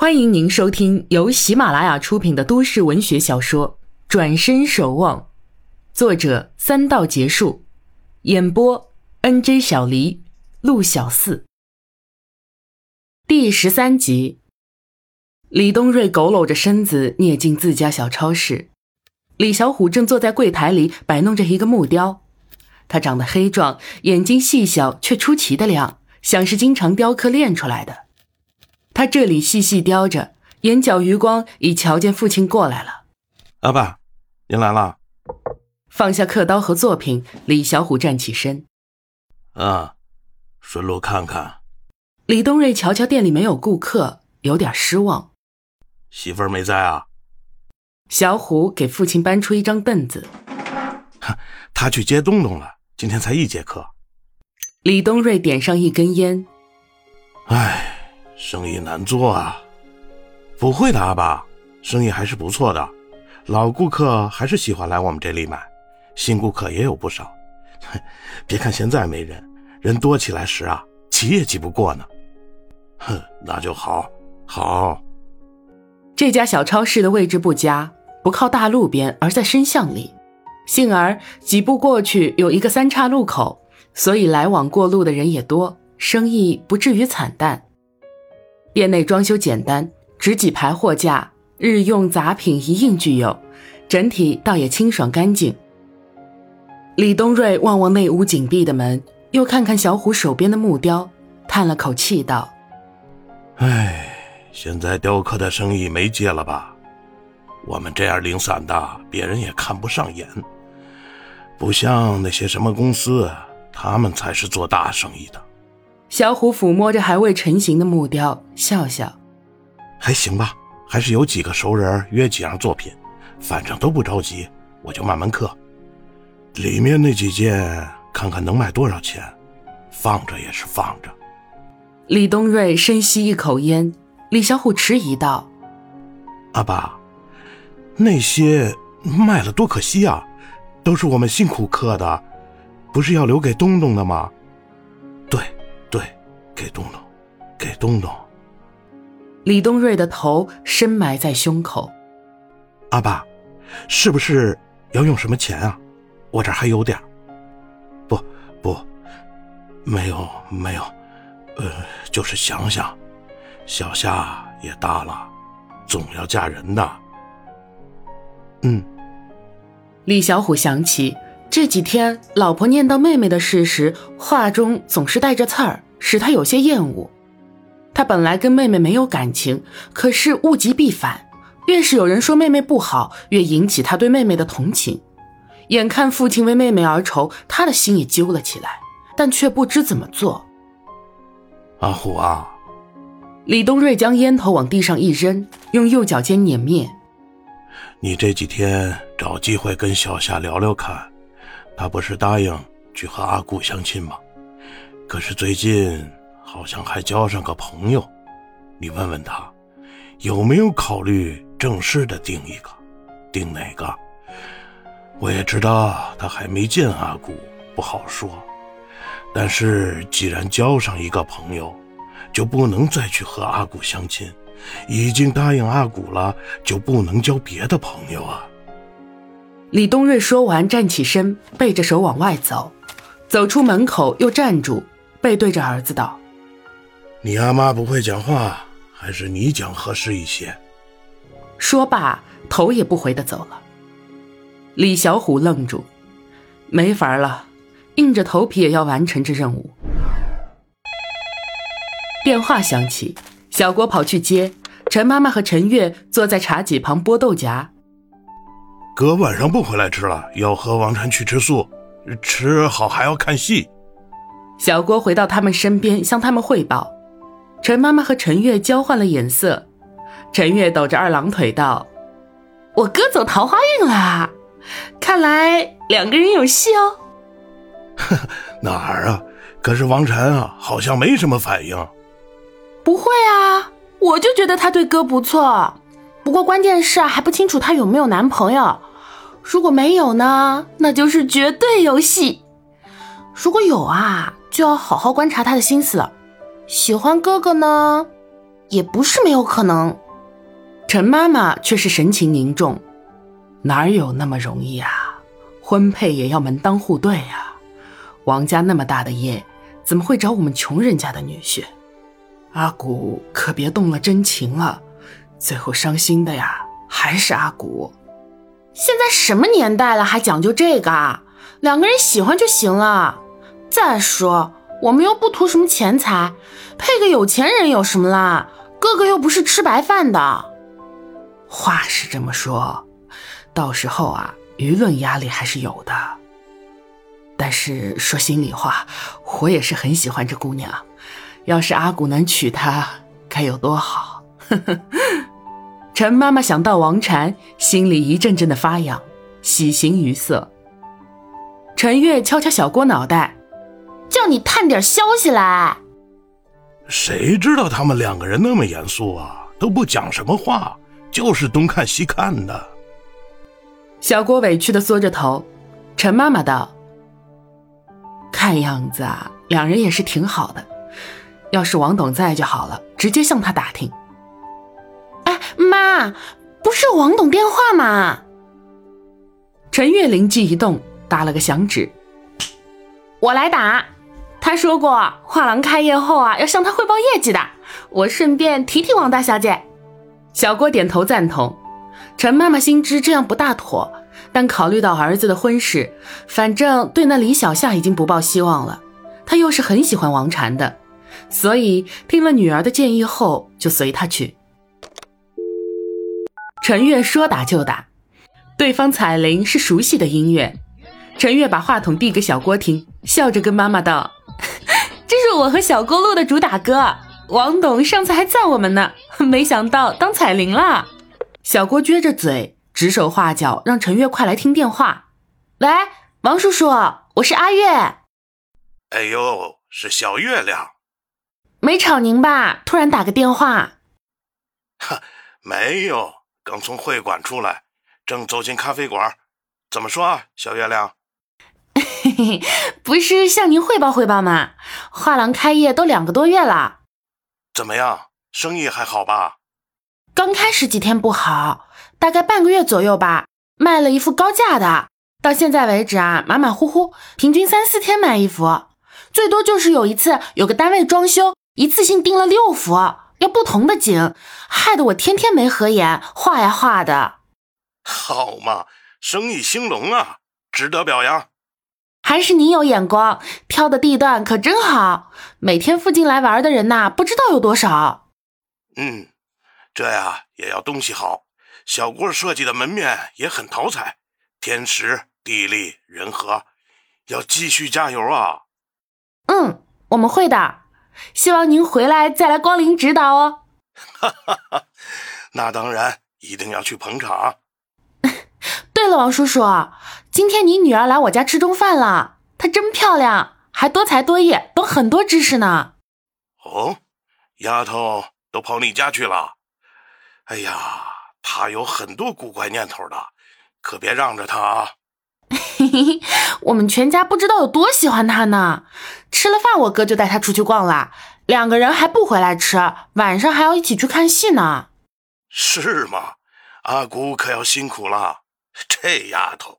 欢迎您收听由喜马拉雅出品的都市文学小说《转身守望》，作者三道结束，演播 N J 小黎、陆小四。第十三集，李东瑞佝偻着身子蹑进自家小超市，李小虎正坐在柜台里摆弄着一个木雕。他长得黑壮，眼睛细小却出奇的亮，像是经常雕刻练出来的。他这里细细叼着，眼角余光已瞧见父亲过来了。阿爸，您来了。放下刻刀和作品，李小虎站起身。啊，顺路看看。李东瑞瞧瞧店里没有顾客，有点失望。媳妇儿没在啊？小虎给父亲搬出一张凳子。他去接东东了，今天才一节课。李东瑞点上一根烟。唉。生意难做啊，不会的，阿爸，生意还是不错的，老顾客还是喜欢来我们这里买，新顾客也有不少。别看现在没人，人多起来时啊，挤也挤不过呢。哼，那就好，好。这家小超市的位置不佳，不靠大路边，而在深巷里，幸而几步过去有一个三岔路口，所以来往过路的人也多，生意不至于惨淡。店内装修简单，只几排货架，日用杂品一应俱有，整体倒也清爽干净。李东瑞望望内屋紧闭的门，又看看小虎手边的木雕，叹了口气道：“唉，现在雕刻的生意没接了吧？我们这样零散的，别人也看不上眼，不像那些什么公司，他们才是做大生意的。”小虎抚摸着还未成型的木雕，笑笑：“还行吧，还是有几个熟人约几样作品，反正都不着急，我就慢慢刻。里面那几件，看看能卖多少钱，放着也是放着。”李东瑞深吸一口烟，李小虎迟疑道：“阿爸，那些卖了多可惜啊，都是我们辛苦刻的，不是要留给东东的吗？”给东东，给东东。李东瑞的头深埋在胸口。阿爸，是不是要用什么钱啊？我这还有点。不不，没有没有，呃，就是想想，小夏也大了，总要嫁人的。嗯。李小虎想起。这几天，老婆念叨妹妹的事时，话中总是带着刺儿，使他有些厌恶。他本来跟妹妹没有感情，可是物极必反，越是有人说妹妹不好，越引起他对妹妹的同情。眼看父亲为妹妹而愁，他的心也揪了起来，但却不知怎么做。阿虎啊，李东瑞将烟头往地上一扔，用右脚尖碾灭。你这几天找机会跟小夏聊聊看。他不是答应去和阿顾相亲吗？可是最近好像还交上个朋友，你问问他，有没有考虑正式的定一个？定哪个？我也知道他还没见阿古，不好说。但是既然交上一个朋友，就不能再去和阿古相亲。已经答应阿古了，就不能交别的朋友啊。李东瑞说完，站起身，背着手往外走，走出门口又站住，背对着儿子道：“你阿妈不会讲话，还是你讲合适一些。”说罢，头也不回的走了。李小虎愣住，没法了，硬着头皮也要完成这任务。电话响起，小郭跑去接，陈妈妈和陈月坐在茶几旁剥豆荚。哥晚上不回来吃了，要和王禅去吃素，吃好还要看戏。小郭回到他们身边，向他们汇报。陈妈妈和陈月交换了眼色。陈月抖着二郎腿道：“我哥走桃花运啦，看来两个人有戏哦。”哪儿啊？可是王晨啊，好像没什么反应。不会啊，我就觉得他对哥不错。不过关键是还不清楚他有没有男朋友。如果没有呢，那就是绝对有戏；如果有啊，就要好好观察他的心思了。喜欢哥哥呢，也不是没有可能。陈妈妈却是神情凝重，哪有那么容易啊？婚配也要门当户对啊！王家那么大的业，怎么会找我们穷人家的女婿？阿古可别动了真情了，最后伤心的呀还是阿古。现在什么年代了，还讲究这个啊？两个人喜欢就行了。再说我们又不图什么钱财，配个有钱人有什么啦？哥哥又不是吃白饭的。话是这么说，到时候啊，舆论压力还是有的。但是说心里话，我也是很喜欢这姑娘。要是阿古能娶她，该有多好！陈妈妈想到王禅，心里一阵阵的发痒，喜形于色。陈月敲敲小郭脑袋，叫你探点消息来。谁知道他们两个人那么严肃啊，都不讲什么话，就是东看西看的。小郭委屈的缩着头。陈妈妈道：“看样子啊，两人也是挺好的。”要是王董在就好了，直接向他打听。哎，妈，不是王董电话吗？陈月灵机一动，打了个响指。我来打。他说过画廊开业后啊，要向他汇报业绩的。我顺便提提王大小姐。小郭点头赞同。陈妈妈心知这样不大妥，但考虑到儿子的婚事，反正对那李小夏已经不抱希望了。她又是很喜欢王禅的。所以听了女儿的建议后，就随她去。陈月说打就打，对方彩铃是熟悉的音乐。陈月把话筒递给小郭听，笑着跟妈妈道：“ 这是我和小郭录的主打歌，王董上次还赞我们呢，没想到当彩铃了。”小郭撅着嘴，指手画脚，让陈月快来听电话。喂，王叔叔，我是阿月。哎呦，是小月亮。没吵您吧？突然打个电话。哈，没有，刚从会馆出来，正走进咖啡馆。怎么说啊，小月亮？嘿嘿，不是向您汇报汇报吗？画廊开业都两个多月了。怎么样，生意还好吧？刚开始几天不好，大概半个月左右吧，卖了一副高价的。到现在为止啊，马马虎虎，平均三四天卖一幅，最多就是有一次有个单位装修。一次性订了六幅，要不同的景，害得我天天没合眼，画呀画的。好嘛，生意兴隆啊，值得表扬。还是您有眼光，挑的地段可真好，每天附近来玩的人呐，不知道有多少。嗯，这呀也要东西好。小郭设计的门面也很讨彩，天时地利人和，要继续加油啊。嗯，我们会的。希望您回来再来光临指导哦。哈哈哈，那当然，一定要去捧场。对了，王叔叔，今天你女儿来我家吃中饭了，她真漂亮，还多才多艺，懂很多知识呢。哦，丫头都跑你家去了？哎呀，她有很多古怪念头的，可别让着她啊。嘿嘿，我们全家不知道有多喜欢她呢。吃了饭，我哥就带她出去逛了，两个人还不回来吃，晚上还要一起去看戏呢。是吗？阿姑可要辛苦了。这丫头